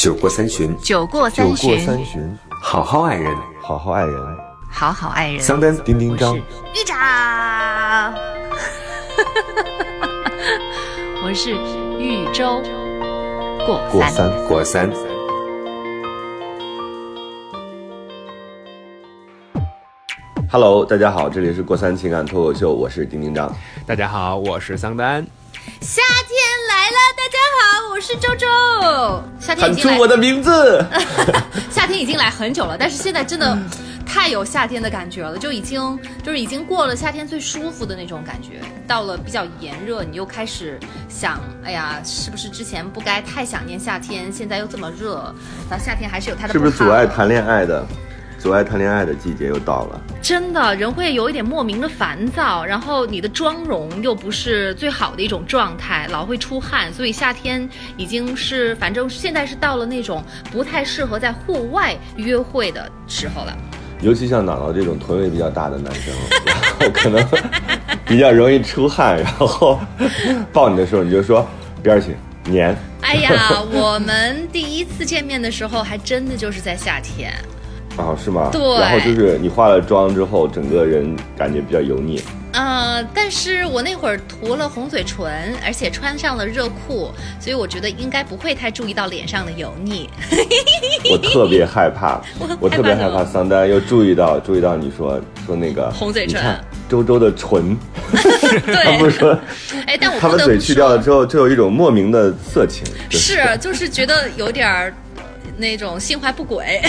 酒过三巡，酒过酒过三巡，好好爱人。好好爱人。好好爱人。桑丹丁丁张，玉长，我是豫州过三。过三。过三，Hello，大家好，这里是过三情感脱口秀，我是丁丁张。大家好，我是桑丹。夏天来了，大家好，我是周周。夏天已经来，喊出我的名字。夏天已经来很久了，但是现在真的太有夏天的感觉了，就已经就是已经过了夏天最舒服的那种感觉，到了比较炎热，你又开始想，哎呀，是不是之前不该太想念夏天，现在又这么热，那夏天还是有它的是不是阻碍谈恋爱的，阻碍谈恋爱的季节又到了？真的人会有一点莫名的烦躁，然后你的妆容又不是最好的一种状态，老会出汗，所以夏天已经是，反正现在是到了那种不太适合在户外约会的时候了。尤其像姥姥这种臀围比较大的男生，然后可能比较容易出汗，然后抱你的时候你就说边儿去黏。哎呀，我们第一次见面的时候，还真的就是在夏天。哦，是吗？对然后就是你化了妆之后，整个人感觉比较油腻。呃，但是我那会儿涂了红嘴唇，而且穿上了热裤，所以我觉得应该不会太注意到脸上的油腻。我特别害怕，我特别害怕桑丹又注意到注意到你说说那个红嘴唇周周的唇，他不是，说哎，但我他把嘴去掉了，之后，就有一种莫名的色情。是就是觉得有点儿那种心怀不轨。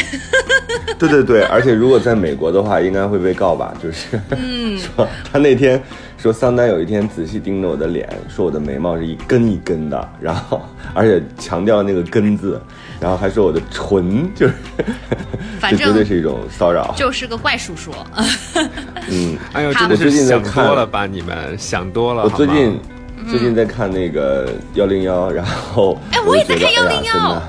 对对对，而且如果在美国的话，应该会被告吧？就是，嗯 说他那天说桑丹有一天仔细盯着我的脸，说我的眉毛是一根一根的，然后而且强调那个“根”字，然后还说我的唇就是，反正绝对是一种骚扰。就是个怪叔叔。嗯，哎呦，好真的是我最近在想看多了吧？你们想多了。我最近最近在看那个幺零幺，然后哎我也在看就觉得哎呀101真的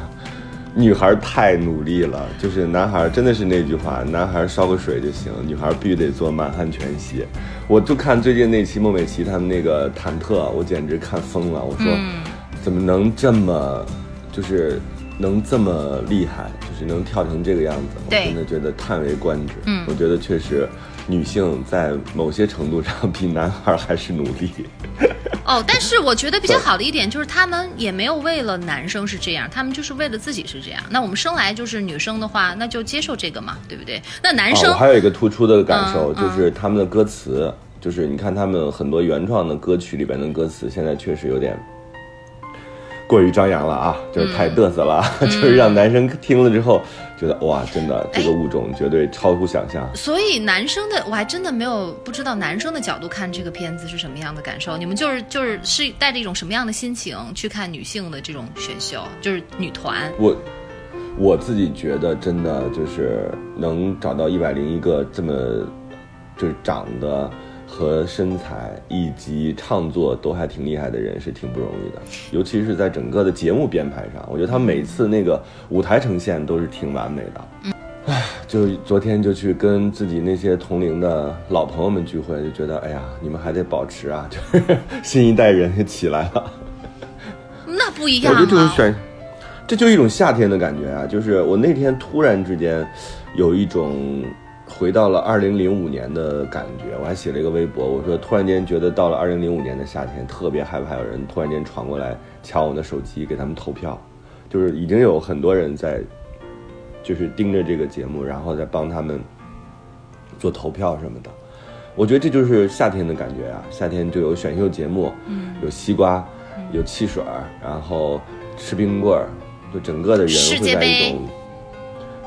女孩太努力了，就是男孩真的是那句话，男孩烧个水就行，女孩必须得做满汉全席。我就看最近那期孟美岐他们那个忐忑，我简直看疯了。我说、嗯怎么能这么，就是能这么厉害，就是能跳成这个样子，我真的觉得叹为观止。嗯我觉得确实。女性在某些程度上比男孩还是努力，哦，但是我觉得比较好的一点就是他们也没有为了男生是这样，他们就是为了自己是这样。那我们生来就是女生的话，那就接受这个嘛，对不对？那男啊，生、我还有一个突出的感受，嗯就是他们的歌词，就是你看他们很多原创的歌曲里边的歌词，现在确实有点过于张扬了啊，就是太嘚瑟了啊，就是让男生听了之后觉得哇，真的这个物种绝对超乎想象。所以男生的我还真的没有不知道男生的角度看这个片子是什么样的感受。你们就是就是是带着一种什么样的心情去看女性的这种选秀，就是女团？我我自己觉得，真的就是能找到一百零一个这么就是长得和身材以及唱作都还挺厉害的人，是挺不容易的。尤其是在整个的节目编排上，我觉得他每次那个舞台呈现都是挺完美的。唉，就昨天就去跟自己那些同龄的老朋友们聚会，就觉得哎呀，你们还得保持啊，就是 新一代人也起来了。那不一我样啊！觉得这种选，这就一种夏天的感觉啊！就是我那天突然之间有一种回到了二零零五年的感觉。我还写了一个微博，我说突然间觉得到了二零零五年的夏天，特别害怕有人突然间闯过来抢我的手机，给他们投票。就是已经有很多人在，就是盯着这个节目，然后再帮他们做投票什么的。我觉得这就是夏天的感觉啊！夏天就有选秀节目，嗯有西瓜，有汽水儿，然后吃冰棍儿，就整个的人会在一种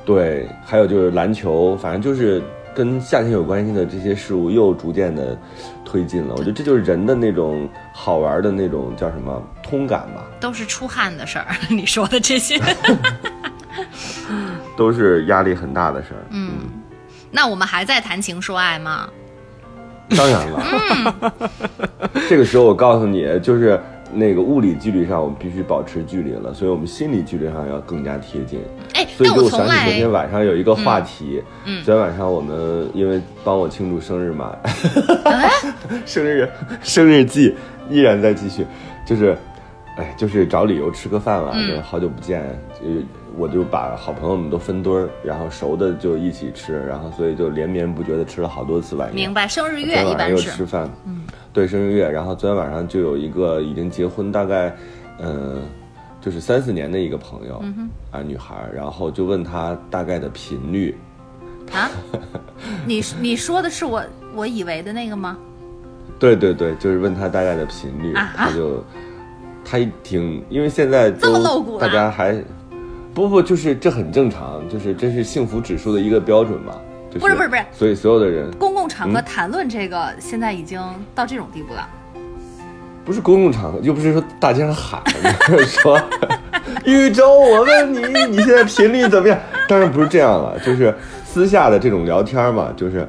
对，还有就是篮球，反正就是跟夏天有关系的这些事物又逐渐的推进了。我觉得这就是人的那种好玩的那种叫什么通感吧，都是出汗的事儿，你说的这些。都是压力很大的事儿。嗯，那我们还在谈情说爱吗？当然了，这个时候我告诉你，就是那个物理距离上我们必须保持距离了，所以我们心理距离上要更加贴近。哎，所以就我想起昨天晚上有一个话题，嗯嗯昨天晚上我们因为帮我庆祝生日嘛，啊 生日生日季依然在继续，就是哎，就是找理由吃个饭嘛，好久不见，就我就把好朋友们都分堆儿，然后熟的就一起吃，然后所以就连绵不绝的吃了好多次晚宴。明白，生日月一般是吃饭，嗯，对，生日月，然后昨天晚上就有一个已经结婚大概，嗯、就是三四年的一个朋友，嗯啊，女孩儿，然后就问她大概的频率，啊。你你说的是我我以为的那个吗？对对对，就是问她大概的频率，啊她就，她一听，因为现在这么都露骨啊大家还，不不，就是这很正常，就是这是幸福指数的一个标准嘛，就是不是不是不是所以所有的人公共场合嗯谈论这个，现在已经到这种地步了。不是公共场合，又不是说大街上喊，说宇宙，我问你，你现在频率怎么样？当然不是这样了，就是私下的这种聊天嘛，就是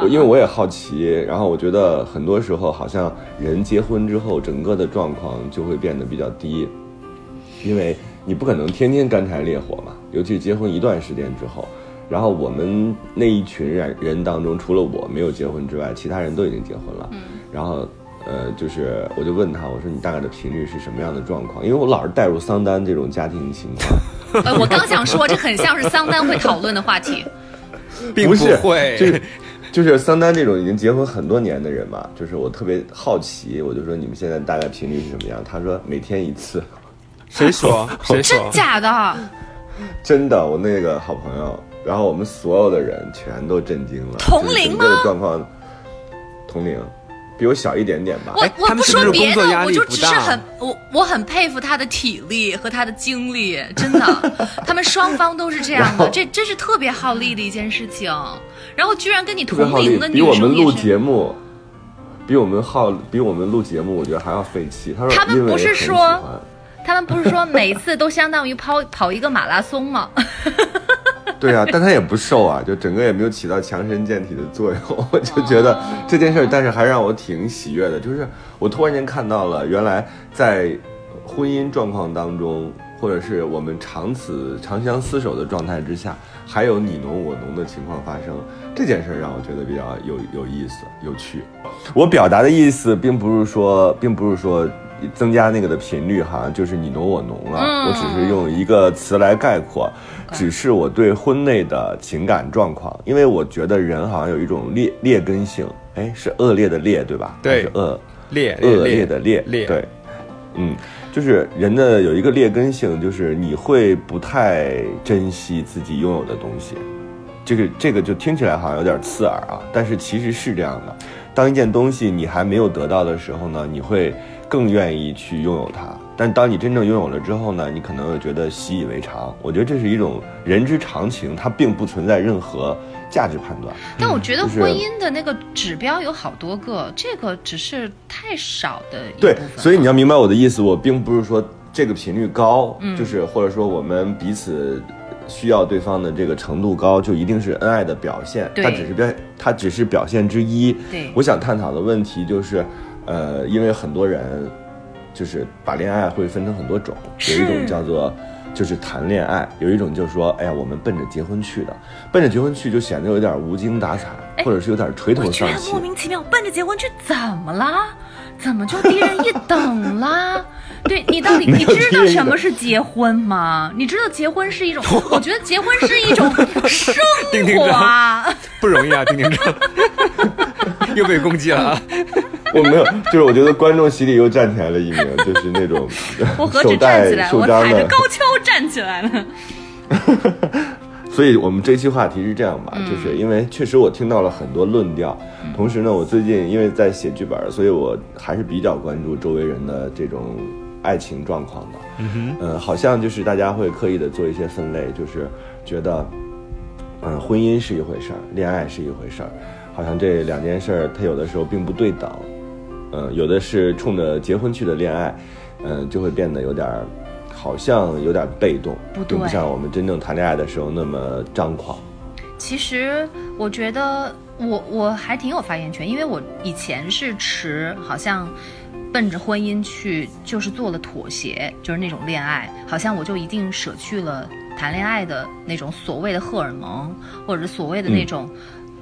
我因为我也好奇，然后我觉得很多时候好像人结婚之后，整个的状况就会变得比较低，因为你不可能天天干柴烈火嘛，尤其是结婚一段时间之后。然后我们那一群人人当中，除了我没有结婚之外，其他人都已经结婚了。嗯，然后呃，就是我就问他，我说你大概的频率是什么样的状况？因为我老是带入桑丹这种家庭情况，呃，我刚想说，这很像是桑丹会讨论的话题。并不是会，就是就是桑丹这种已经结婚很多年的人嘛，就是我特别好奇，我就说你们现在大概频率是什么样？他说每天一次，谁说 谁真说？假的？真的，我那个好朋友，然后我们所有的人全都震惊了，同龄吗状况，同龄，比我小一点点吧。我我不说别的，我就只是很我我很佩服他的体力和他的精力，真的，他们双方都是这样的，这这是特别耗力的一件事情。然后居然跟你同龄的，女比我们录节目，比我们耗，比我们录节目，我觉得还要费气。他说，他们不是说欢他们不是说每次都相当于跑跑一个马拉松吗？对啊，但他也不瘦啊，就整个也没有起到强身健体的作用。我就觉得这件事，但是还让我挺喜悦的，就是我突然间看到了，原来在婚姻状况当中，或者是我们长此长相厮守的状态之下，还有你侬我侬的情况发生，这件事让我觉得比较有有意思、有趣。我表达的意思并不是说，并不是说增加那个的频率哈，就是你侬我侬了。嗯我只是用一个词来概括，只是我对婚内的情感状况，因为我觉得人好像有一种劣劣根性，哎，是恶劣的劣对吧？对是恶劣恶劣的劣，劣对，嗯，就是人的有一个劣根性，就是你会不太珍惜自己拥有的东西。这个这个就听起来好像有点刺耳啊，但是其实是这样的。当一件东西你还没有得到的时候呢，你会更愿意去拥有它。但当你真正拥有了之后呢，你可能会觉得习以为常。我觉得这是一种人之常情，它并不存在任何价值判断。但我觉得婚姻的那个指标有好多个，这个只是太少的一部对分，对。所以你要明白我的意思，我并不是说这个频率高，就是或者说我们彼此需要对方的这个程度高，就一定是恩爱的表现。对它只是表，它只是表现之一。对我想探讨的问题就是，呃，因为很多人就是把恋爱会分成很多种，有一种叫做。就是谈恋爱，有一种就是说，哎呀，我们奔着结婚去的，奔着结婚去就显得有点无精打采，哎或者是有点垂头丧气。莫名其妙，奔着结婚去怎么啦？怎么就低人一等啦？对你到底你知道什么是结婚吗？你知道结婚是一种，我觉得结婚是一种 生丁丁活啊。不容易啊，丁丁张 又被攻击了啊！我没有，就是我觉得观众席里又站起来了一名，就是那种 我何止站手带起来，我袖章的踩着高。跷站起来了。所以我们这期话题是这样吧，嗯就是因为确实我听到了很多论调，同时呢，我最近因为在写剧本，所以我还是比较关注周围人的这种爱情状况的。嗯哼，呃，好像就是大家会刻意的做一些分类，就是觉得，嗯、婚姻是一回事儿，恋爱是一回事儿，好像这两件事儿它有的时候并不对等。嗯，有的是冲着结婚去的恋爱，嗯，就会变得有点儿，好像有点被动，不不像我们真正谈恋爱的时候那么张狂。其实我觉得我我还挺有发言权，因为我以前是持好像奔着婚姻去，就是做了妥协，就是那种恋爱，好像我就一定舍去了谈恋爱的那种所谓的荷尔蒙，或者是所谓的那种。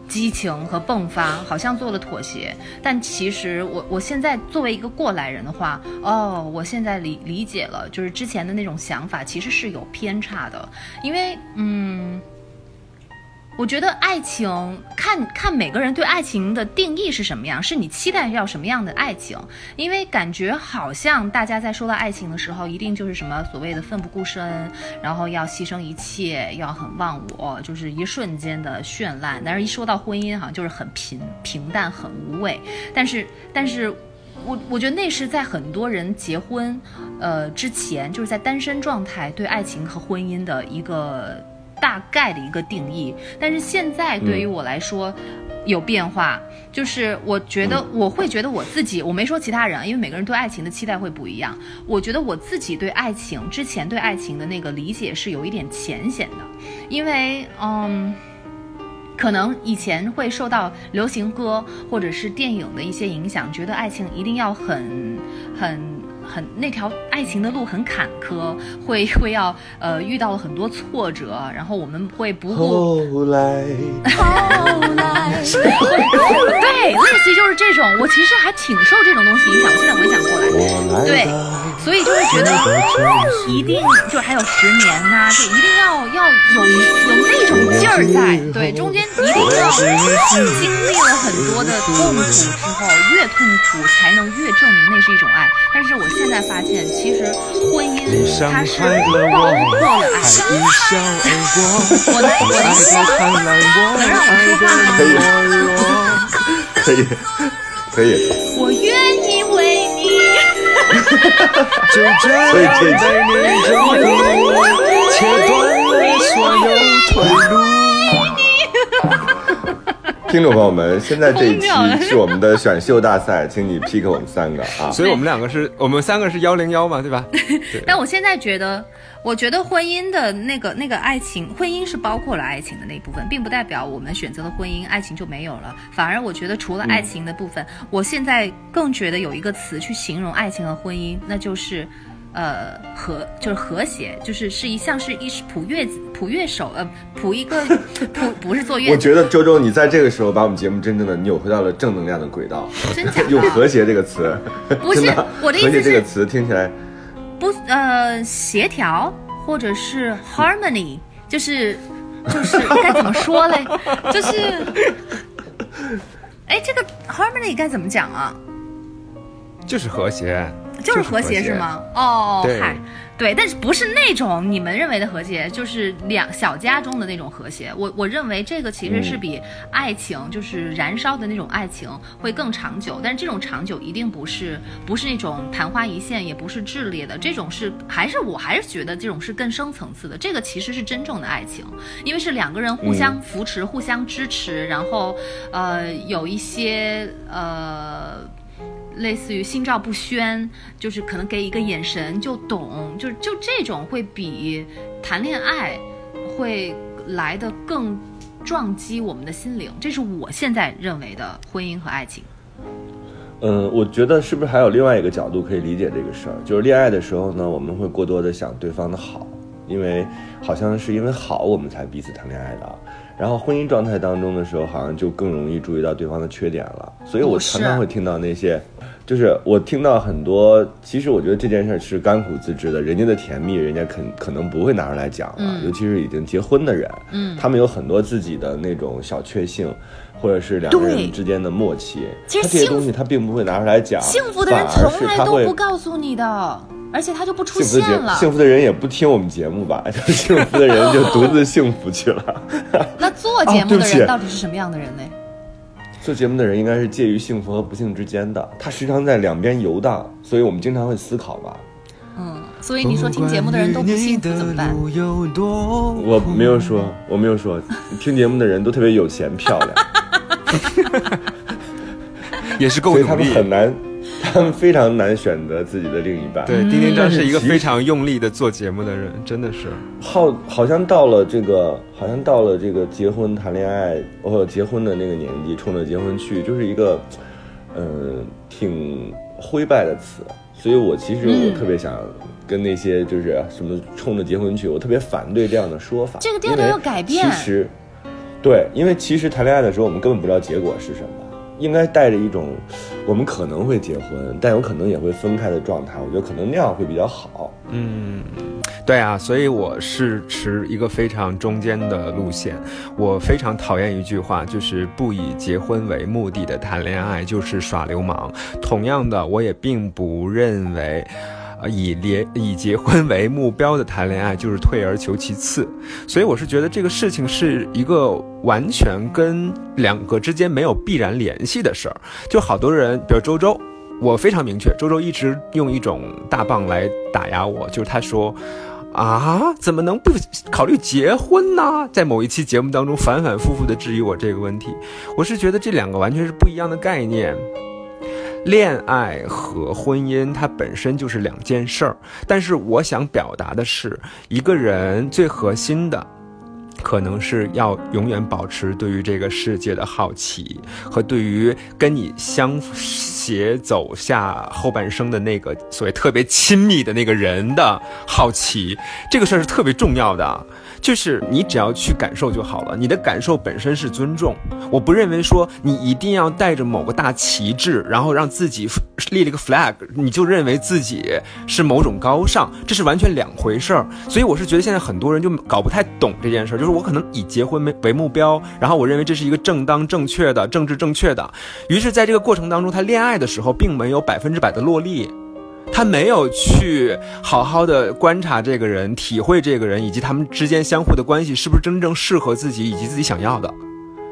激情和迸发，好像做了妥协。但其实我我现在作为一个过来人的话，哦，我现在理理解了，就是之前的那种想法其实是有偏差的，因为嗯。我觉得爱情看看每个人对爱情的定义是什么样，是你期待要什么样的爱情？因为感觉好像大家在说到爱情的时候，一定就是什么所谓的奋不顾身，然后要牺牲一切，要很忘我，就是一瞬间的绚烂。但是，一说到婚姻，好像就是很平平淡，很无味。但是，但是我我觉得那是在很多人结婚，呃之前，就是在单身状态对爱情和婚姻的一个。大概的一个定义，但是现在对于我来说有变化，就是我觉得我会觉得我自己，我没说其他人，因为每个人对爱情的期待会不一样。我觉得我自己对爱情之前对爱情的那个理解是有一点浅显的，因为嗯，可能以前会受到流行歌或者是电影的一些影响，觉得爱情一定要很很。很那条爱情的路很坎坷，会会要呃遇到了很多挫折，然后我们会不顾后来，后来，对，类似于就是这种，我其实还挺受这种东西影响，我现在回想过来，对，所以就是觉得一定就还有十年呐，就一定要要有有那种劲儿在，对，中间一定要经历了很多的痛苦之后，越痛苦才能越证明那是一种爱，但是我。现在发现，其实婚姻它是包括了爱。我来，我能让我说话吗？可以，可以。我愿意为你。所以这切断了所有退路。听众朋友们，现在这一期是我们的选秀大赛，请你 pick 我们三个啊！所以我们两个是我们三个是幺零幺嘛，对吧？但我现在觉得，我觉得婚姻的那个那个爱情，婚姻是包括了爱情的那一部分，并不代表我们选择了婚姻，爱情就没有了。反而我觉得，除了爱情的部分，我现在更觉得有一个词去形容爱情和婚姻，那就是。呃，和就是和谐，就是是一像是一谱乐子谱乐手，呃，谱一个 谱不是做乐。我觉得周周，你在这个时候把我们节目真正的扭回到了正能量的轨道。真假？用和谐这个词，不是我的意思是这个词听起来不呃协调，或者是 harmony，就是就是该怎么说嘞？就是哎，这个 harmony 该怎么讲啊？就是和谐。就是和谐是吗？哦，嗨，对，但是不是那种你们认为的和谐，就是两小家中的那种和谐。我我认为这个其实是比爱情就是燃烧的那种爱情会更长久，但是这种长久一定不是不是那种昙花一现，也不是炽烈的，这种是还是我还是觉得这种是更深层次的。这个其实是真正的爱情，因为是两个人互相扶持、互相支持，然后呃有一些呃。类似于心照不宣，就是可能给一个眼神就懂，就就这种会比谈恋爱会来的更撞击我们的心灵，这是我现在认为的婚姻和爱情。嗯，我觉得是不是还有另外一个角度可以理解这个事儿？就是恋爱的时候呢，我们会过多的想对方的好，因为好像是因为好我们才彼此谈恋爱的。然后婚姻状态当中的时候，好像就更容易注意到对方的缺点了。所以我常常会听到那些。就是我听到很多，其实我觉得这件事是甘苦自知的。人家的甜蜜，人家肯可能不会拿出来讲了，尤其是已经结婚的人，嗯，他们有很多自己的那种小确幸，或者是两个人之间的默契，其实这些东西他并不会拿出来讲。幸福的人从来都不告诉你的，而且他就不出现了。幸福的人也不听我们节目吧？幸福的人就独自幸福去了。那做节目的人到底是什么样的人呢？做节目的人应该是介于幸福和不幸之间的，他时常在两边游荡，所以我们经常会思考吧。嗯，所以你说听节目的人都不幸福怎么办？我没有说，我没有说，听节目的人都特别有钱漂亮，也是够努力，很难。他们非常难选择自己的另一半。对，丁丁章是一个非常用力的做节目的人，真的是。好，好像到了这个，好像到了这个结婚谈恋爱哦结婚的那个年纪，冲着结婚去，就是一个，嗯，挺灰败的词。所以我其实我特别想跟那些就是什么冲着结婚去，我特别反对这样的说法。这个调调要改变。其实，对，因为其实谈恋爱的时候，我们根本不知道结果是什么，应该带着一种我们可能会结婚，但有可能也会分开的状态。我觉得可能那样会比较好。嗯，对啊，所以我是持一个非常中间的路线。我非常讨厌一句话，就是不以结婚为目的的谈恋爱就是耍流氓。同样的，我也并不认为，啊，以联以结婚为目标的谈恋爱就是退而求其次。所以我是觉得这个事情是一个完全跟两个之间没有必然联系的事儿。就好多人，比如周周。我非常明确，周周一直用一种大棒来打压我，就是他说，啊，怎么能不考虑结婚呢？在某一期节目当中反反复复的质疑我这个问题，我是觉得这两个完全是不一样的概念，恋爱和婚姻它本身就是两件事儿，但是我想表达的是，一个人最核心的。可能是要永远保持对于这个世界的好奇，和对于跟你相携走下后半生的那个所谓特别亲密的那个人的好奇，这个事儿是特别重要的。就是你只要去感受就好了，你的感受本身是尊重。我不认为说你一定要带着某个大旗帜，然后让自己立了一个 flag，你就认为自己是某种高尚，这是完全两回事儿。所以我是觉得现在很多人就搞不太懂这件事儿，就我可能以结婚为为目标，然后我认为这是一个正当正确的政治正确的，于是在这个过程当中，他恋爱的时候并没有百分之百的落力。他没有去好好的观察这个人，体会这个人，以及他们之间相互的关系是不是真正适合自己以及自己想要的，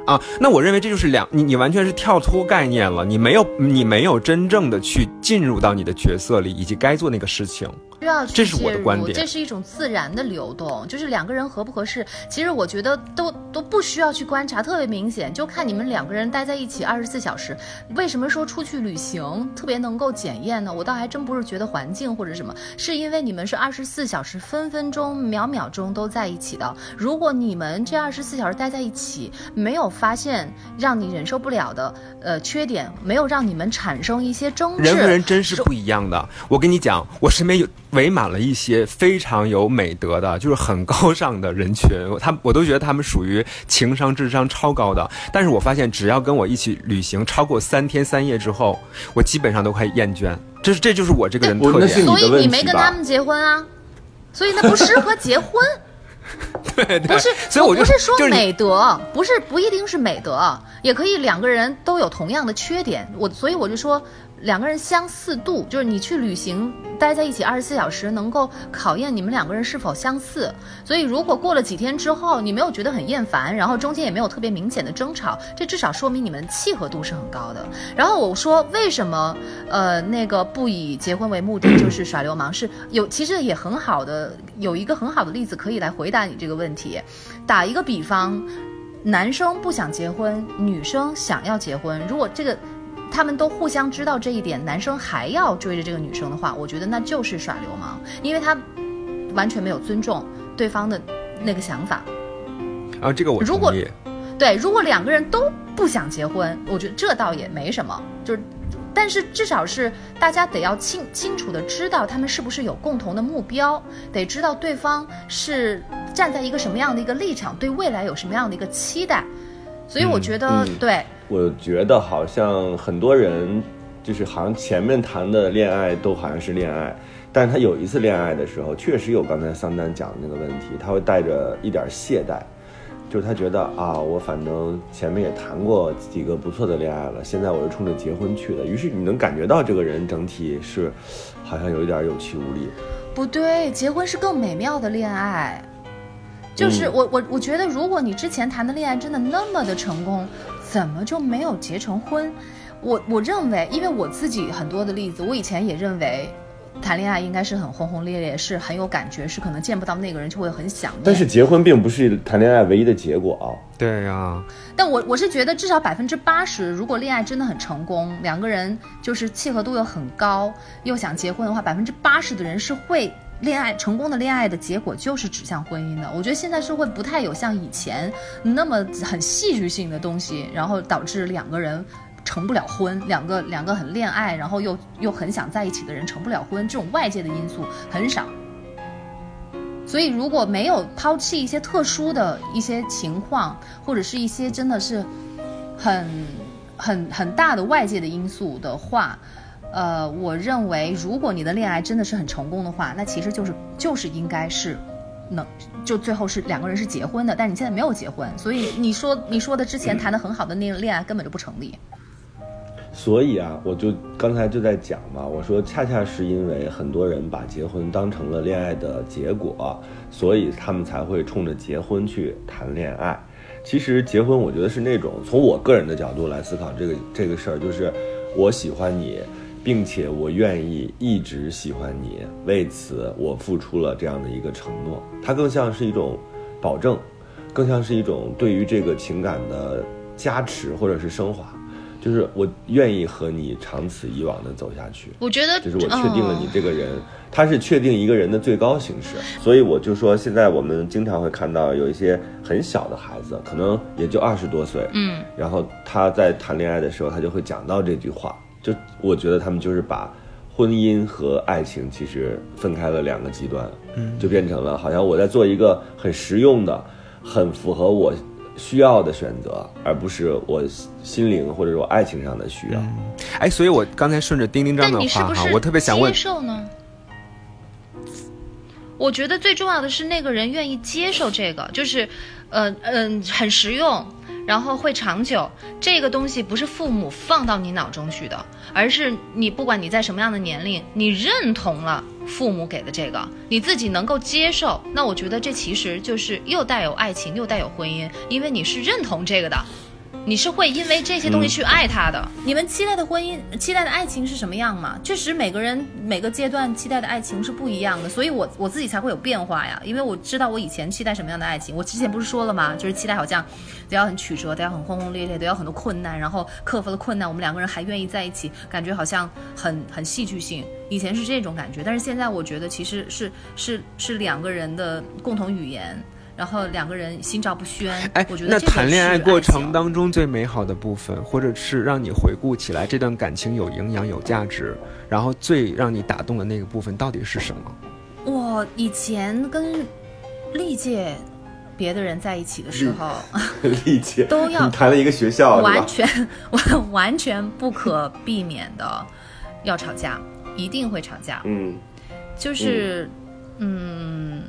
啊，那我认为这就是两你你完全是跳脱概念了，你没有你没有真正的去进入到你的角色里以及该做那个事情。需要这是我的观点，这是一种自然的流动，就是两个人合不合适，其实我觉得都都不需要去观察，特别明显，就看你们两个人待在一起二十四小时。为什么说出去旅行特别能够检验呢？我倒还真不是觉得环境或者什么，是因为你们是二十四小时分分钟秒秒钟都在一起的。如果你们这二十四小时待在一起，没有发现让你忍受不了的呃缺点，没有让你们产生一些争执，人和人真是不一样的。我跟你讲，我身边有。围满了一些非常有美德的，就是很高尚的人群，他我都觉得他们属于情商、智商超高的。但是我发现，只要跟我一起旅行超过三天三夜之后，我基本上都快厌倦。这是这就是我这个人特点。所以你没跟他们结婚啊？所以那不适合结婚。对，不是，所以我就不是说美德，不是不一定是美德，也可以两个人都有同样的缺点。我所以我就说。两个人相似度，就是你去旅行待在一起二十四小时，能够考验你们两个人是否相似。所以，如果过了几天之后，你没有觉得很厌烦，然后中间也没有特别明显的争吵，这至少说明你们契合度是很高的。然后我说，为什么呃那个不以结婚为目的就是耍流氓？是有其实也很好的有一个很好的例子可以来回答你这个问题。打一个比方，男生不想结婚，女生想要结婚，如果这个。他们都互相知道这一点，男生还要追着这个女生的话，我觉得那就是耍流氓，因为他完全没有尊重对方的那个想法。啊，这个我如果对，如果两个人都不想结婚，我觉得这倒也没什么，就是，但是至少是大家得要清清楚的知道他们是不是有共同的目标，得知道对方是站在一个什么样的一个立场，对未来有什么样的一个期待。所以我觉得，对，我觉得好像很多人就是好像前面谈的恋爱都好像是恋爱，但是他有一次恋爱的时候，确实有刚才桑丹讲的那个问题，他会带着一点懈怠，就是他觉得啊，我反正前面也谈过几个不错的恋爱了，现在我是冲着结婚去的，于是你能感觉到这个人整体是好像有一点有气无力。不对，结婚是更美妙的恋爱。就是我我我觉得，如果你之前谈的恋爱真的那么的成功，怎么就没有结成婚？我我认为，因为我自己很多的例子，我以前也认为，谈恋爱应该是很轰轰烈烈，是很有感觉，是可能见不到那个人就会很想念。但是结婚并不是谈恋爱唯一的结果啊。对呀。但我我是觉得，至少百分之八十，如果恋爱真的很成功，两个人就是契合度又很高，又想结婚的话，百分之八十的人是会。恋爱成功的恋爱的结果就是指向婚姻的。我觉得现在社会不太有像以前那么很戏剧性的东西，然后导致两个人成不了婚，两个两个很恋爱，然后又又很想在一起的人成不了婚，这种外界的因素很少。所以如果没有抛弃一些特殊的一些情况，或者是一些真的是很很很大的外界的因素的话，呃，我认为如果你的恋爱真的是很成功的话，那其实就是就是应该是。能就最后是两个人是结婚的，但你现在没有结婚，所以你说你说的之前谈的很好的那个恋爱根本就不成立。所以啊，我就刚才就在讲嘛，我说恰恰是因为很多人把结婚当成了恋爱的结果，所以他们才会冲着结婚去谈恋爱。其实结婚，我觉得是那种从我个人的角度来思考这个这个事儿，就是我喜欢你，并且我愿意一直喜欢你，为此我付出了这样的一个承诺。它更像是一种保证，更像是一种对于这个情感的加持或者是升华。就是我愿意和你长此以往的走下去。我觉得，就是我确定了你这个人，他是确定一个人的最高形式。所以我就说，现在我们经常会看到有一些很小的孩子，可能也就二十多岁，嗯，然后他在谈恋爱的时候，他就会讲到这句话。就我觉得他们就是把婚姻和爱情其实分开了两个极端，嗯，就变成了好像我在做一个很实用的、很符合我。需要的选择，而不是我心灵或者我爱情上的需要。哎，所以我刚才顺着丁丁章的话哈，我特别想问，接受呢？我觉得最重要的是那个人愿意接受这个，就是，呃嗯，很实用。然后会长久，这个东西不是父母放到你脑中去的，而是你不管你在什么样的年龄，你认同了父母给的这个，你自己能够接受，那我觉得这其实就是又带有爱情又带有婚姻，因为你是认同这个的。你是会因为这些东西去爱他的？你们期待的婚姻、期待的爱情是什么样嘛？确实，每个人每个阶段期待的爱情是不一样的，所以我我自己才会有变化呀。因为我知道我以前期待什么样的爱情，我之前不是说了吗？就是期待好像都要很曲折，都要很轰轰烈烈，都要很多困难，然后克服了困难，我们两个人还愿意在一起，感觉好像很很戏剧性。以前是这种感觉，但是现在我觉得其实是是是两个人的共同语言。然后两个人心照不宣，哎，我觉得那谈恋爱过程当中最美好的部分，或者是让你回顾起来这段感情有营养、有价值，然后最让你打动的那个部分到底是什么？我以前跟历届别的人在一起的时候，历届都要谈了一个学校，完全完 完全不可避免的要吵架，一定会吵架。嗯，就是嗯。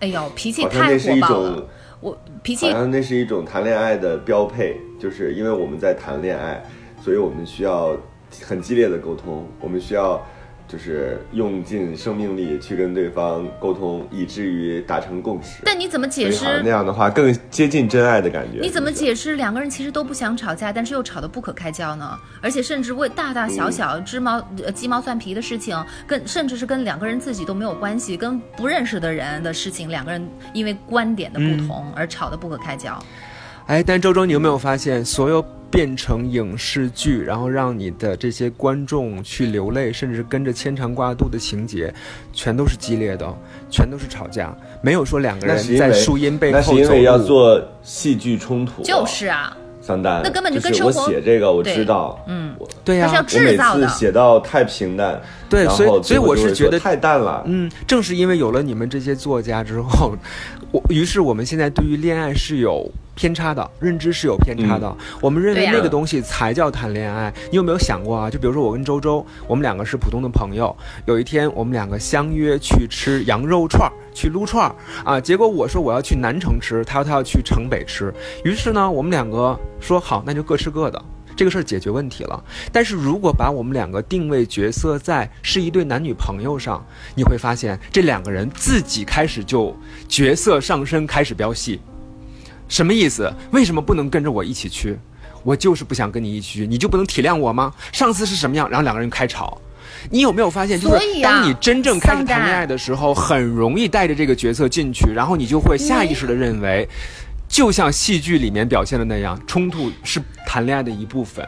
哎呦，脾气太火爆了！我脾气好像那是一种谈恋爱的标配，就是因为我们在谈恋爱，所以我们需要很激烈的沟通，我们需要。就是用尽生命力去跟对方沟通，以至于达成共识。但你怎么解释那样的话更接近真爱的感觉？你怎么解释两个人其实都不想吵架，但是又吵得不可开交呢？而且甚至为大大小小鸡毛呃鸡毛蒜皮的事情，跟甚至是跟两个人自己都没有关系，跟不认识的人的事情，两个人因为观点的不同而吵得不可开交。哎，但周周，你有没有发现所有？变成影视剧，然后让你的这些观众去流泪，甚至跟着牵肠挂肚的情节，全都是激烈的，全都是吵架，没有说两个人在树荫背后。那是因为要做戏剧冲突。就是啊，桑丹，那根本就跟生活。我写这个，我知道，嗯，对呀，是要制造的。写到太平淡，对，所以所以我是觉得太淡了。嗯，正是因为有了你们这些作家之后，我于是我们现在对于恋爱是有。偏差的认知是有偏差的，我们认为那个东西才叫谈恋爱。你有没有想过啊？就比如说我跟周周，我们两个是普通的朋友，有一天我们两个相约去吃羊肉串儿，去撸串儿啊。结果我说我要去南城吃，他说他要去城北吃。于是呢，我们两个说好，那就各吃各的，这个事儿解决问题了。但是如果把我们两个定位角色在是一对男女朋友上，你会发现这两个人自己开始就角色上升，开始飙戏。什么意思？为什么不能跟着我一起去？我就是不想跟你一起去，你就不能体谅我吗？上次是什么样？然后两个人开吵。你有没有发现，就是当你真正开始谈恋爱的时候，很容易带着这个角色进去，然后你就会下意识的认为，就像戏剧里面表现的那样，冲突是谈恋爱的一部分。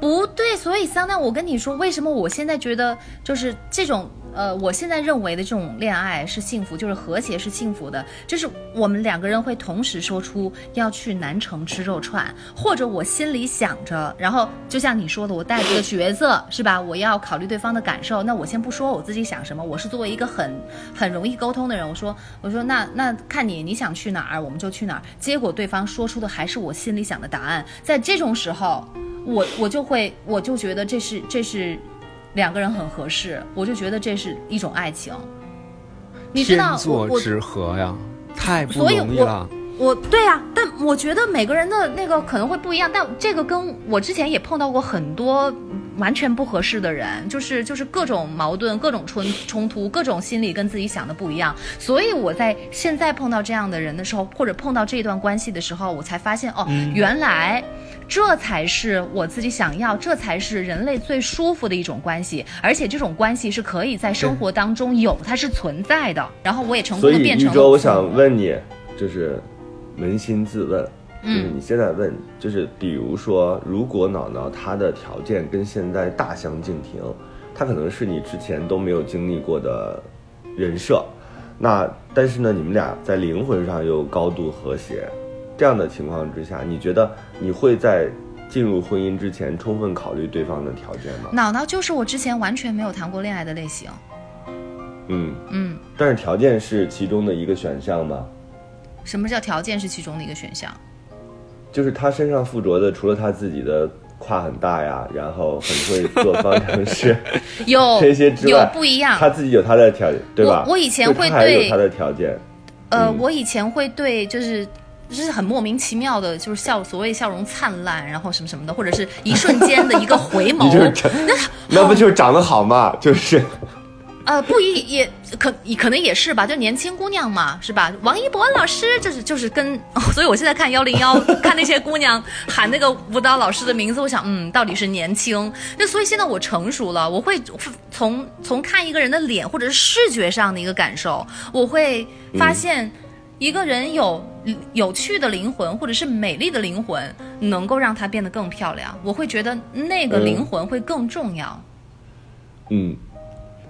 不对，所以桑丹，我跟你说，为什么我现在觉得就是这种。呃，我现在认为的这种恋爱是幸福，就是和谐是幸福的，就是我们两个人会同时说出要去南城吃肉串，或者我心里想着，然后就像你说的，我带着个角色是吧？我要考虑对方的感受，那我先不说我自己想什么，我是作为一个很很容易沟通的人，我说我说那那看你你想去哪儿，我们就去哪儿。结果对方说出的还是我心里想的答案，在这种时候，我我就会我就觉得这是这是。两个人很合适，我就觉得这是一种爱情。你知道，天作之合呀，太不容易了。我对呀，但我觉得每个人的那个可能会不一样。但这个跟我之前也碰到过很多完全不合适的人，就是就是各种矛盾、各种冲冲突、各种心理跟自己想的不一样。所以我在现在碰到这样的人的时候，或者碰到这段关系的时候，我才发现哦，原来。这才是我自己想要，这才是人类最舒服的一种关系，而且这种关系是可以在生活当中有，它是存在的。然后我也成功的变成。所以，周，我想问你，就是扪心自问，就是你现在问，就是比如说，如果脑脑他的条件跟现在大相径庭，他可能是你之前都没有经历过的人设，那但是呢，你们俩在灵魂上又高度和谐。这样的情况之下，你觉得你会在进入婚姻之前充分考虑对方的条件吗？脑脑就是我之前完全没有谈过恋爱的类型。嗯嗯，但是条件是其中的一个选项吗？什么叫条件是其中的一个选项？就是他身上附着的，除了他自己的胯很大呀，然后很会做方程式，有这些之外，有不一样。他自己有他的条件，对吧？我以前会对他的条件。呃，我以前会对就是。就是很莫名其妙的，就是笑，所谓笑容灿烂，然后什么什么的，或者是一瞬间的一个回眸，那那不就是长得好嘛？就是，呃，不一也可可能也是吧，就年轻姑娘嘛，是吧？王一博老师就是就是跟，所以我现在看幺零幺，看那些姑娘喊那个舞蹈老师的名字，我想，嗯，到底是年轻。那所以现在我成熟了，我会从从看一个人的脸或者是视觉上的一个感受，我会发现。一个人有有趣的灵魂，或者是美丽的灵魂，能够让他变得更漂亮。我会觉得那个灵魂会更重要。嗯，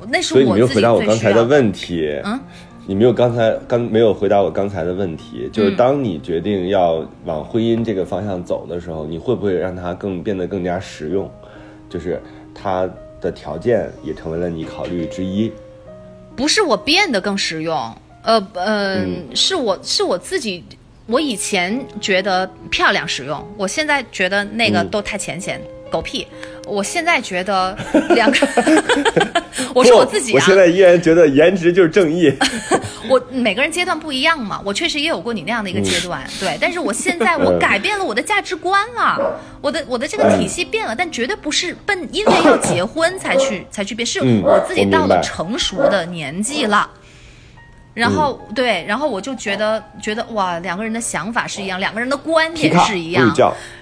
那是所以你没有回答我刚才的问题。嗯，你没有刚才刚没有回答我刚才的问题，就是当你决定要往婚姻这个方向走的时候，你会不会让他更变得更加实用？就是他的条件也成为了你考虑之一。不是我变得更实用。呃呃，是我是我自己，我以前觉得漂亮实用，我现在觉得那个都太浅显，狗屁。我现在觉得 两个，我说我自己啊，我现在依然觉得颜值就是正义。我每个人阶段不一样嘛，我确实也有过你那样的一个阶段，对。但是我现在我改变了我的价值观了，我的我的这个体系变了，但绝对不是奔因为要结婚才去 才去变，是我自己到了成熟的年纪了。然后对，然后我就觉得觉得哇，两个人的想法是一样，两个人的观点是一样。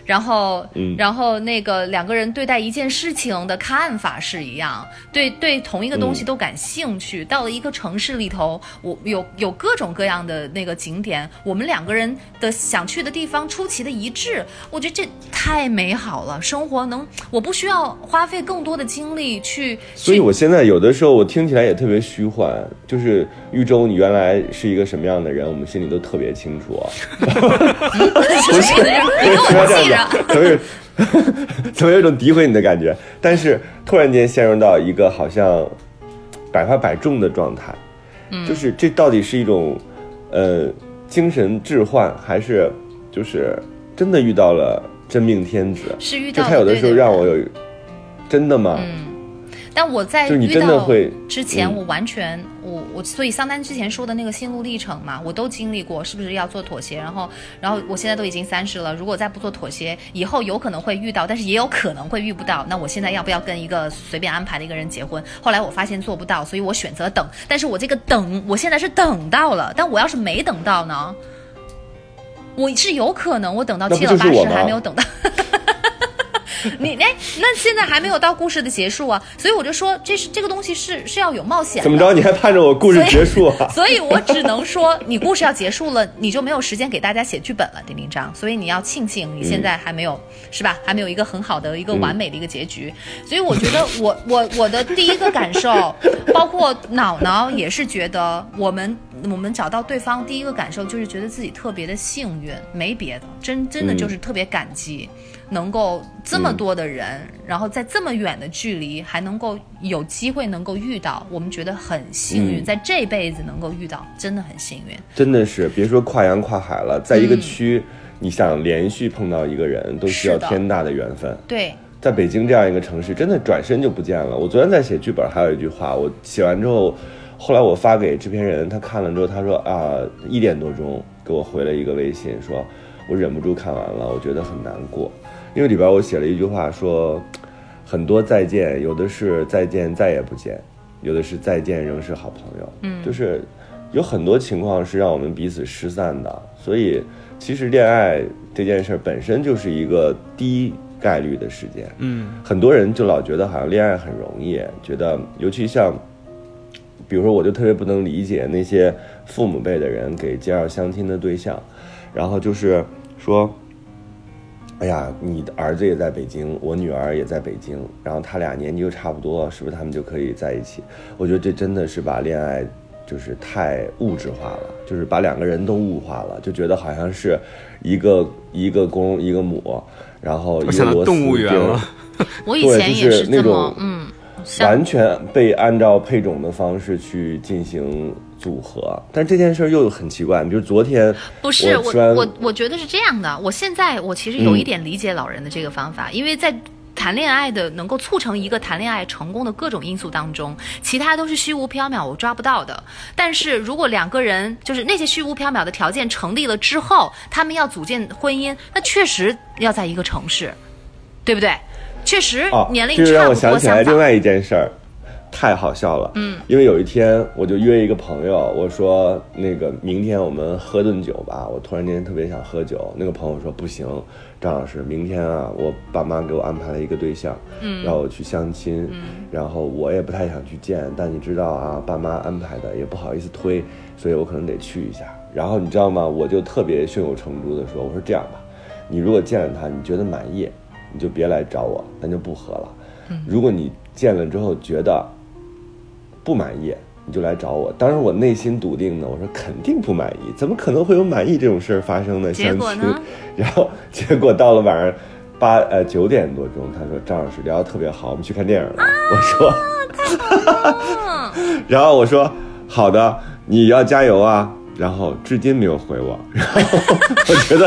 然后，然后那个两个人对待一件事情的看法是一样，对对同一个东西都感兴趣。到了一个城市里头，我有有各种各样的那个景点，我们两个人的想去的地方出奇的一致，我觉得这太美好了。生活能，我不需要花费更多的精力去。所以我现在有的时候我听起来也特别虚幻，就是玉州，你原来是一个什么样的人，我们心里都特别清楚。不是，你跟我记着。怎么有，怎么有一种诋毁你的感觉？但是突然间陷入到一个好像百发百中的状态，就是这到底是一种呃精神置换，还是就是真的遇到了真命天子？是遇到他有的时候让我有真的吗？但我在遇到之前，我完全我我所以桑丹之前说的那个心路历程嘛，我都经历过，是不是要做妥协？然后然后我现在都已经三十了，如果再不做妥协，以后有可能会遇到，但是也有可能会遇不到。那我现在要不要跟一个随便安排的一个人结婚？后来我发现做不到，所以我选择等。但是我这个等，我现在是等到了，但我要是没等到呢？我是有可能我等到七老八十还没有等到。你哎，那现在还没有到故事的结束啊，所以我就说，这是这个东西是是要有冒险的。怎么着？你还盼着我故事结束啊？所以我只能说，你故事要结束了，你就没有时间给大家写剧本了，丁丁章。所以你要庆幸你现在还没有，是吧？还没有一个很好的一个完美的一个结局。所以我觉得，我我我的第一个感受，包括脑脑也是觉得，我们我们找到对方第一个感受就是觉得自己特别的幸运，没别的，真真的就是特别感激。能够这么多的人，然后在这么远的距离还能够有机会能够遇到，我们觉得很幸运，在这辈子能够遇到，真的很幸运。真的是，别说跨洋跨海了，在一个区，你想连续碰到一个人，都需要天大的缘分。对，在北京这样一个城市，真的转身就不见了。我昨天在写剧本，还有一句话，我写完之后，后来我发给制片人，他看了之后，他说啊，一点多钟给我回了一个微信，说我忍不住看完了，我觉得很难过。因为里边我写了一句话，说很多再见，有的是再见再也不见，有的是再见仍是好朋友。嗯，就是有很多情况是让我们彼此失散的。所以其实恋爱这件事本身就是一个低概率的事件。嗯，很多人就老觉得好像恋爱很容易，觉得尤其像，比如说我就特别不能理解那些父母辈的人给介绍相亲的对象，然后就是说。哎呀，你的儿子也在北京，我女儿也在北京，然后他俩年纪又差不多，是不是他们就可以在一起？我觉得这真的是把恋爱就是太物质化了，就是把两个人都物化了，就觉得好像是一个一个公一个母，然后一个螺丝钉。我以前也是那种嗯，完全被按照配种的方式去进行。组合，但这件事又很奇怪。比如昨天，不是我我我觉得是这样的。我现在我其实有一点理解老人的这个方法，因为在谈恋爱的能够促成一个谈恋爱成功的各种因素当中，其他都是虚无缥缈，我抓不到的。但是如果两个人就是那些虚无缥缈的条件成立了之后，他们要组建婚姻，那确实要在一个城市，对不对？确实年龄差不多。让我想起来另外一件事儿。太好笑了，嗯，因为有一天我就约一个朋友，我说那个明天我们喝顿酒吧，我突然间特别想喝酒。那个朋友说不行，张老师，明天啊，我爸妈给我安排了一个对象，嗯，让我去相亲，嗯，然后我也不太想去见，但你知道啊，爸妈安排的也不好意思推，所以我可能得去一下。然后你知道吗？我就特别胸有成竹的说，我说这样吧，你如果见了他，你觉得满意，你就别来找我，咱就不喝了。如果你见了之后觉得。不满意你就来找我。当时我内心笃定的，我说肯定不满意，怎么可能会有满意这种事儿发生呢？结果呢？然后结果到了晚上八呃九点多钟，他说张老师聊得特别好，我们去看电影了。我说，然后我说好的，你要加油啊。然后至今没有回我，然后我觉得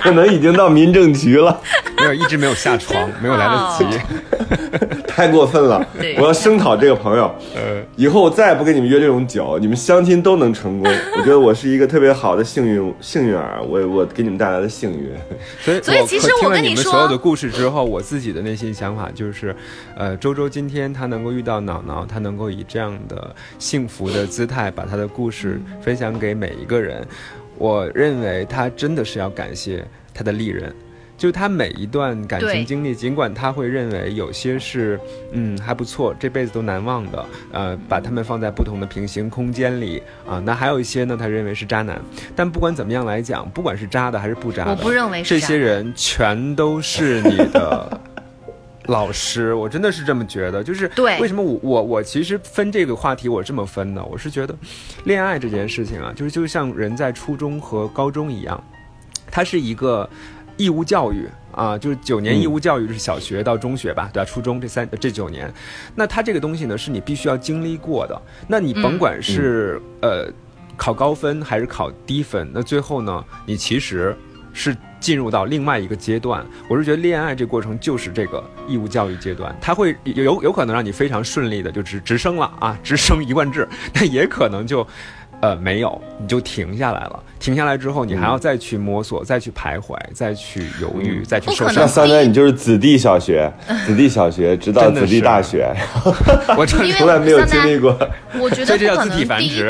可能已经到民政局了。没有，一直没有下床，没有来得及，太过分了！我要声讨这个朋友，呃，以后我再也不跟你们约这种酒，你们相亲都能成功。我觉得我是一个特别好的幸运幸运儿，我我给你们带来的幸运。所以，所以其实我跟你们所有的故事之后，我自己的内心想法就是，呃，周周今天他能够遇到脑脑，他能够以这样的幸福的姿态把他的故事分享给每一个人，我认为他真的是要感谢他的利人。就他每一段感情经历，尽管他会认为有些是，嗯还不错，这辈子都难忘的，呃，把他们放在不同的平行空间里啊，那还有一些呢，他认为是渣男。但不管怎么样来讲，不管是渣的还是不渣的，我不认为这些人全都是你的 老师。我真的是这么觉得，就是对。为什么我我我其实分这个话题我这么分呢？我是觉得，恋爱这件事情啊，就是就像人在初中和高中一样，它是一个。义务教育啊，就是九年义务教育，就是小学到中学吧，对吧？初中这三这九年，那它这个东西呢，是你必须要经历过的。那你甭管是呃考高分还是考低分，那最后呢，你其实是进入到另外一个阶段。我是觉得恋爱这过程就是这个义务教育阶段，它会有有可能让你非常顺利的就直直升了啊，直升一贯制，但也可能就。呃，没有，你就停下来了。停下来之后，你还要再去摸索，再去徘徊，再去犹豫，再去受伤。那三年你就是子弟小学，子弟小学直到子弟大学，我从来没有经历过 我觉得不可能第一。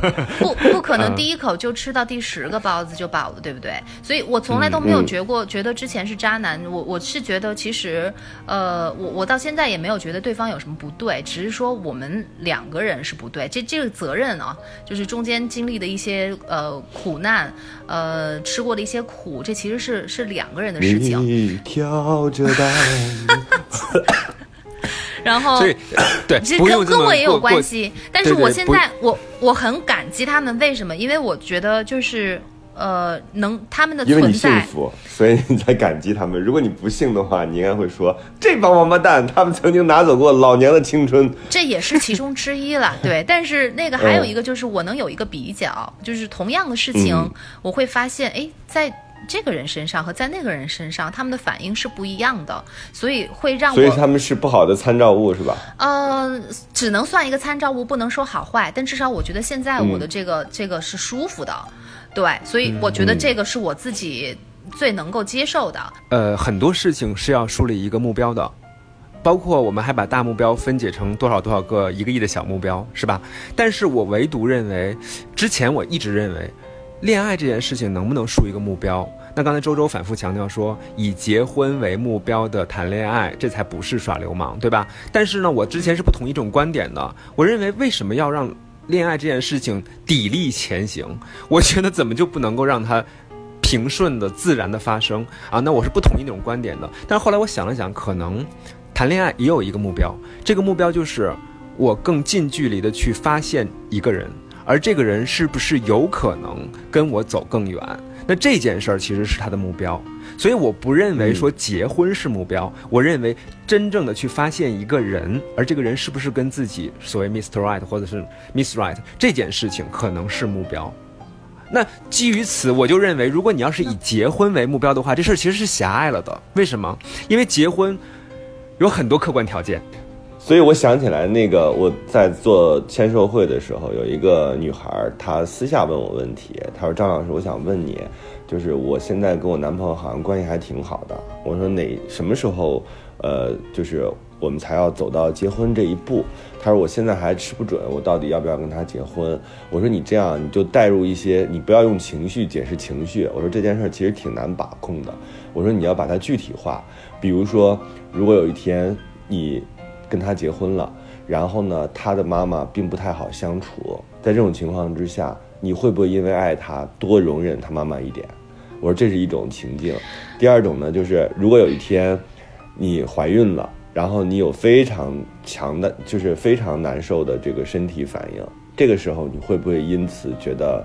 不不可能嗯第一口就吃到第十个包子就饱了，对不对？所以我从来都没有嗯觉过，觉得之前是渣男。我我是觉得其实，呃，我我到现在也没有觉得对方有什么不对，只是说我们两个人是不对。这这个责任啊，就是中间经历的一些呃苦难，呃吃过的一些苦，这其实是是两个人的事情。你挑着担，然后所以，对，其实跟跟我也有关系，但是我现在我我很感激他们，为什么？因为我觉得就是呃，能他们的因为你幸存在，福，所以你才感激他们。如果你不幸的话，你应该会说这帮王八蛋，他们曾经拿走过老娘的青春。这也是其中之一了。对，但是那个还有嗯一个就是我能有一个比较，就是同样的事情，嗯我会发现，哎，在。这个人身上和在那个人身上，他们的反应是不一样的，所以会让我所以他们是不好的参照物，是吧？呃，只能算一个参照物，不能说好坏。但至少我觉得现在嗯我的这个、这个是舒服的，对，所以我觉得这个是我自己最能够接受的。呃，很多事情是要树立一个目标的，包括我们还把大目标分解成多少多少个一个亿的小目标，是吧？但是我唯独认为，之前我一直认为，恋爱这件事情能不能树一个目标？那刚才周周反复强调说，以结婚为目标的谈恋爱，这才不是耍流氓，对吧？但是呢，我之前是不同意这种观点的。我认为，为什么要让恋爱这件事情砥砺前行？我觉得怎么就不能够让它平顺的、自然的发生啊？那我是不同意那种观点的。但是后来我想了想，可能谈恋爱也有一个目标，这个目标就是我更近距离的去发现一个人，而这个人是不是有可能跟我走更远？那这件事儿其实是他的目标。所以我不认为说结婚是目标，我认为真正的去发现一个人，而这个人是不是跟自己所谓 Mr. Right 或者是 Miss Right 这件事情可能是目标。那基于此，我就认为，如果你要是以结婚为目标的话，这事儿其实是狭隘了的。为什么？因为结婚有很多客观条件。所以我想起来，那个我在做签售会的时候，有一个女孩，她私下问我问题，她说：“张老师，我想问你，就是我现在跟我男朋友好像关系还挺好的。我说哪什么时候，呃，就是我们才要走到结婚这一步？她说我现在还吃不准，我到底要不要跟他结婚？我说你这样你就带入一些，你不要用情绪解释情绪。我说这件事儿其实挺难把控的。我说你要把它具体化，比如说，如果有一天你。跟他结婚了，然后呢，他的妈妈并不太好相处，在这种情况之下，你会不会因为爱他多容忍他妈妈一点？我说这是一种情境。第二种呢，就是如果有一天你怀孕了，然后你有非常强的，就是非常难受的这个身体反应，这个时候你会不会因此觉得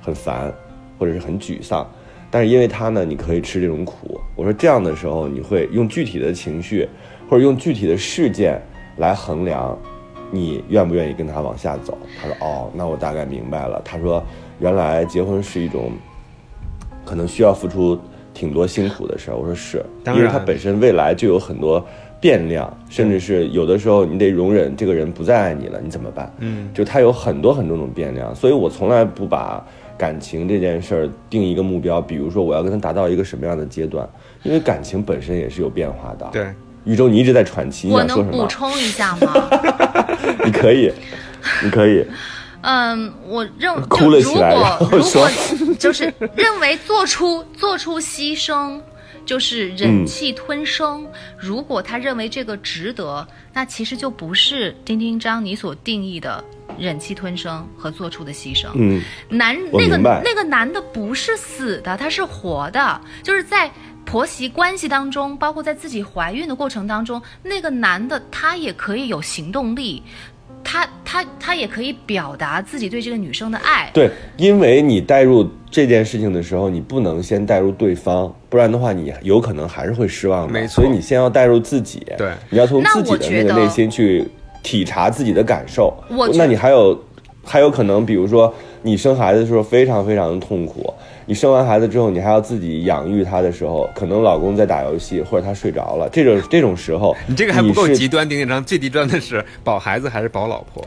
很烦，或者是很沮丧？但是因为他呢，你可以吃这种苦。我说这样的时候，你会用具体的情绪。或者用具体的事件来衡量，你愿不愿意跟他往下走？他说：“哦，那我大概明白了。”他说：“原来结婚是一种可能需要付出挺多辛苦的事儿。”我说：“是，因为他本身未来就有很多变量，甚至是有的时候你得容忍这个人不再爱你了，你怎么办？嗯，就他有很多很多种变量，所以我从来不把感情这件事儿定一个目标，比如说我要跟他达到一个什么样的阶段，因为感情本身也是有变化的。对。宇宙，你一直在喘气，你我？能补充一下吗？你可以，你可以。嗯，我认哭了起来，然后如说果就是认为做出做出牺牲就是忍气吞声，嗯、如果他认为这个值得，那其实就不是丁丁张你所定义的忍气吞声和做出的牺牲。嗯，男那个那个男的不是死的，他是活的，就是在。婆媳关系当中，包括在自己怀孕的过程当中，那个男的他也可以有行动力，他他他也可以表达自己对这个女生的爱。对，因为你带入这件事情的时候，你不能先带入对方，不然的话，你有可能还是会失望的。没错，所以你先要带入自己。对，你要从自己的那个内心去体察自己的感受。我那你还有还有可能，比如说你生孩子的时候非常非常的痛苦。你生完孩子之后，你还要自己养育他的时候，可能老公在打游戏或者他睡着了，这种这种时候，你这个还不够极端，丁丁章最极端的是保孩子还是保老婆？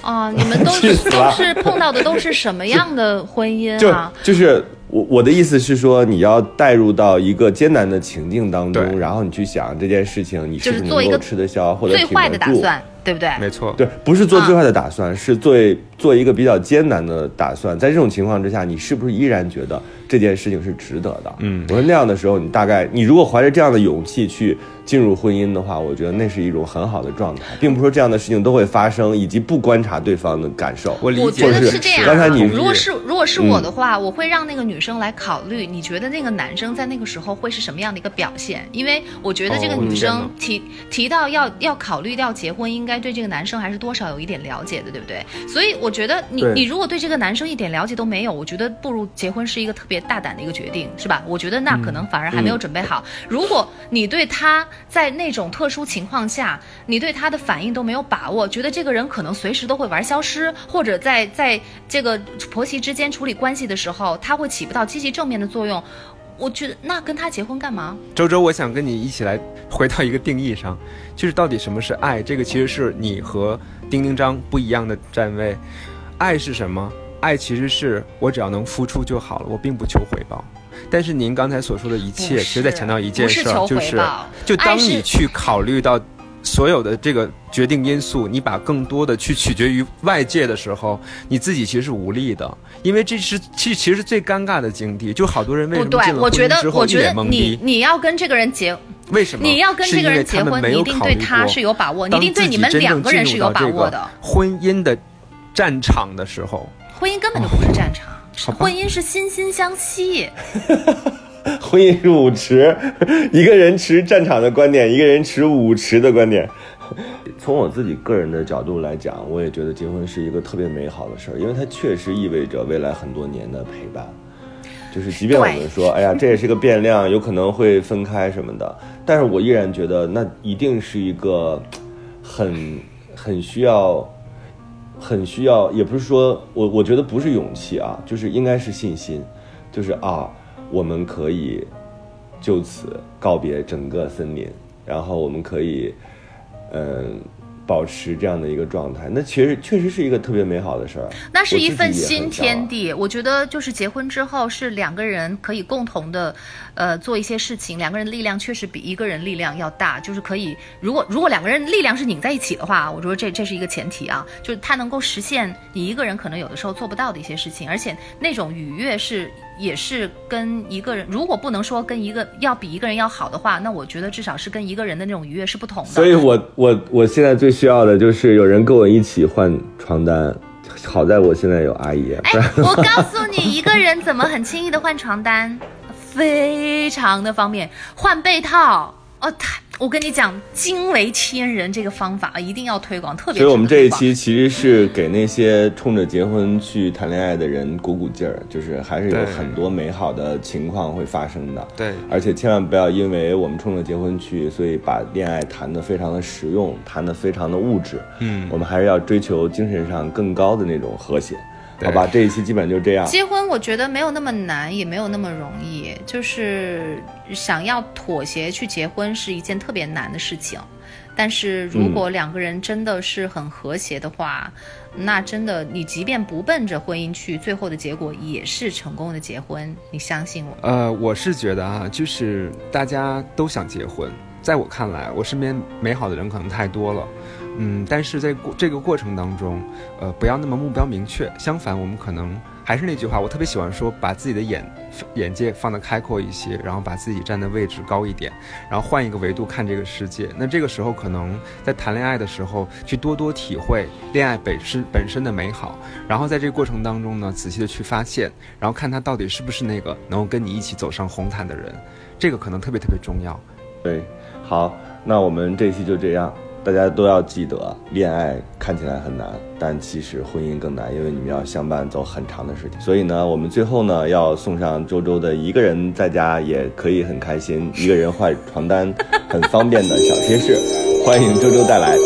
啊，你们都是 都是碰到的都是什么样的婚姻啊？就就是我我的意思是说，你要带入到一个艰难的情境当中，然后你去想这件事情，你是不是能够吃得消或者最坏的打算。对不对？没错，对，不是做最坏的打算，是做做一个比较艰难的打算。在这种情况之下，你是不是依然觉得这件事情是值得的？嗯我说那样的时候，你大概你如果怀着这样的勇气去进入婚姻的话，我觉得那是一种很好的状态，并不是说这样的事情都会发生，以及不观察对方的感受。我理解，我觉得是是这样啊。刚才你如果是如果是我嗯的话，我会让那个女生来考虑，你觉得那个男生在那个时候会是什么样的一个表现？因为我觉得这个女生提、提到要要考虑要结婚，应该对这个男生还是多少有一点了解的，对不对？所以我觉得你你如果对这个男生一点了解都没有，我觉得不如结婚是一个特别大胆的一个决定，是吧？我觉得那可能反而还没有准备好。如果你对他在那种特殊情况下，你对他的反应都没有把握，觉得这个人可能随时都会玩消失，或者在在这个婆媳之间处理关系的时候，他会起不到积极正面的作用。我觉得那跟他结婚干嘛？周周，我想跟你一起来回到一个定义上，就是到底什么是爱？这个其实是你和丁丁张不一样的站位。爱是什么？爱其实是我只要能付出就好了，我并不求回报。但是您刚才所说的一切，不其实在强调一件事儿，就是就当你去考虑到所有的这个决定因素，你把更多的去取决于外界的时候，你自己其实是无力的，因为这是其实其实最尴尬的境地。就好多人为什么进，了婚我觉得姻之后一我觉得你脸懵逼？你要跟这个人结，为什么？你要跟这个人结婚，你一定对他过是有把握，你一当定对你们两个人是有把握的。婚姻的战场的时候，婚姻根本就不是战场，婚姻是心心相惜。婚姻是舞池，一个人持战场的观点，一个人持舞池的观点。从我自己个人的角度来讲，我也觉得结婚是一个特别美好的事儿，因为它确实意味着未来很多年的陪伴。就是即便我们说，哎呀，这也是个变量，有可能会分开什么的，但是我依然觉得那一定是一个很很需要、很需要，也不是说我我觉得不是勇气啊，就是应该是信心，就是啊，我们可以就此告别整个森林，然后我们可以，嗯。保持这样的一个状态，那其实确实是一个特别美好的事儿。那是一份新天地。我觉得就是结婚之后是两个人可以共同的，呃，做一些事情。两个人力量确实比一个人力量要大，就是可以。如果如果两个人力量是拧在一起的话，我觉得这这是一个前提啊，就是他能够实现你一个人可能有的时候做不到的一些事情，而且那种愉悦是也是跟一个人，如果不能说跟一个要比一个人要好的话，那我觉得至少是跟一个人的那种愉悦是不同的。所以我我我现在最需要的就是有人跟我一起换床单。好在我现在有阿姨，哎，我告诉你，一个人怎么很轻易的换床单，非常的方便。换被套，哦，太，我跟你讲，惊为天人这个方法一定要推广，特别。所以我们这一期其实是给那些冲着结婚去谈恋爱的人鼓鼓劲儿，就是还是有很多美好的情况会发生的。对而且千万不要因为我们冲着结婚去，所以把恋爱谈得非常的实用，谈得非常的物质。嗯我们还是要追求精神上更高的那种和谐。对好吧，这一期基本就这样。结婚，我觉得没有那么难，也没有那么容易。就是想要妥协去结婚是一件特别难的事情，但是如果两个人真的是很和谐的话，那真的你即便不奔着婚姻去，最后的结果也是成功的结婚。你相信我。呃，我是觉得啊，就是大家都想结婚，在我看来，我身边美好的人可能太多了，嗯，但是在过这个过程当中，呃，不要那么目标明确，相反，我们可能还是那句话，我特别喜欢说，把自己的眼眼界放得开阔一些，然后把自己站的位置高一点，然后换一个维度看这个世界。那这个时候，可能在谈恋爱的时候，去多多体会恋爱本身本身的美好，然后在这个过程当中呢，仔细的去发现，然后看他到底是不是那个能够跟你一起走上红毯的人，这个可能特别特别重要。对，好，那我们这期就这样。大家都要记得，恋爱看起来很难，但其实婚姻更难，因为你们要相伴走很长的时间。所以呢，我们最后呢要送上周周的一个人在家也可以很开心，一个人换床单很方便的小贴士，欢迎周周带来。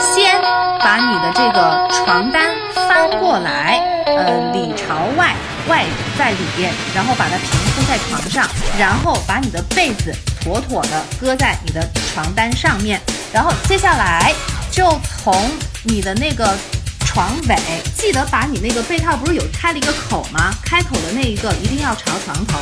先把你的这个床单翻过来，呃，里朝外，外在里边，然后把它平铺在床上，然后把你的被子妥妥的搁在你的床单上面，然后接下来就从你的那个床尾，记得把你那个被套不是有开了一个口吗？开口的那一个一定要朝床头。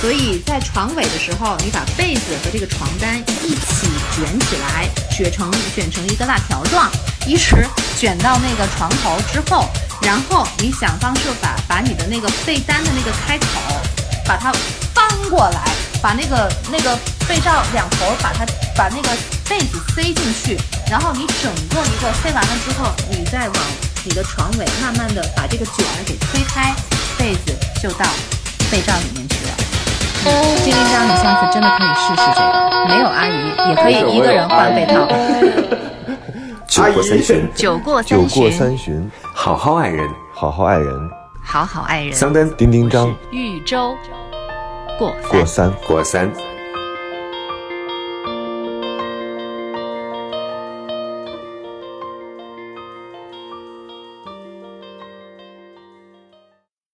所以在床尾的时候，你把被子和这个床单一起卷起来，卷成卷成一个辣条状，一直卷到那个床头之后，然后你想方设法把你的那个被单的那个开口，把它翻过来，把那个那个被罩两头把它把那个被子塞进去，然后你整个一个塞完了之后，你再往你的床尾慢慢的把这个卷儿给推开，被子就到被罩里面去了。金铃章，你下次真的可以试试这个，没有阿姨也可以一个人换被套。酒过三巡，酒过酒过三巡，三巡，好好爱人。好好爱人。好好爱人。桑丹丁丁张豫州过过三。过三。